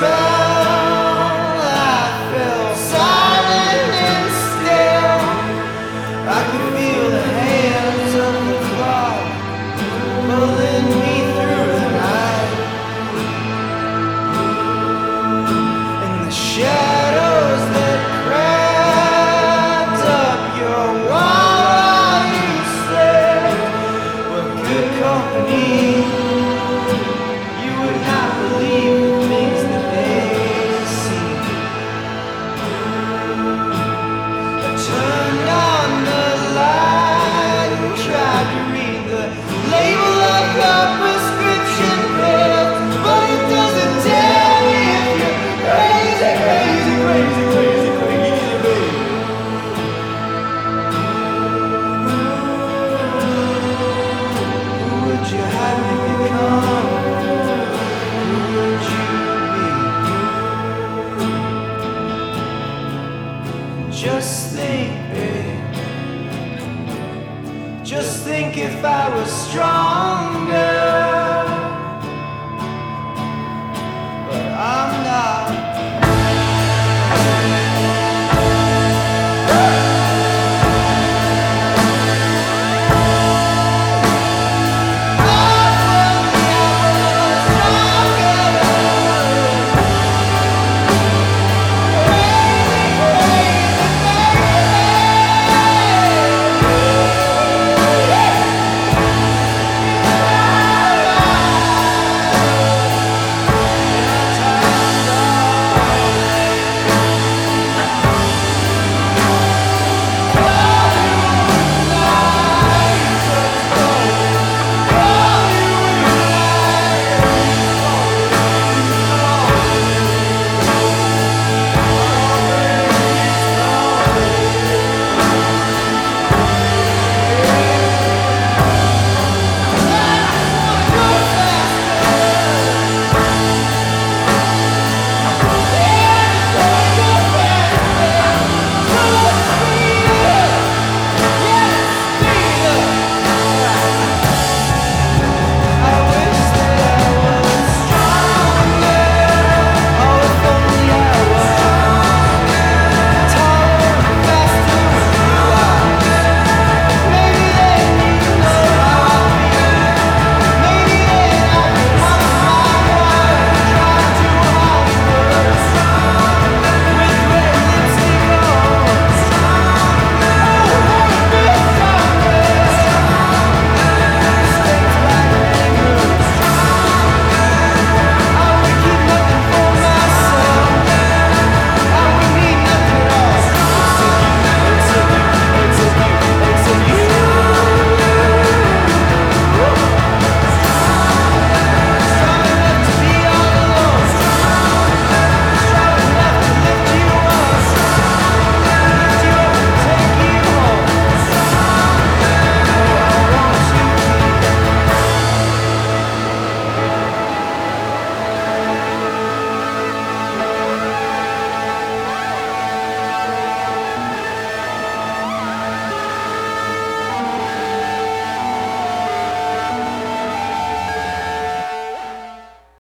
Bye. Just think if I was stronger.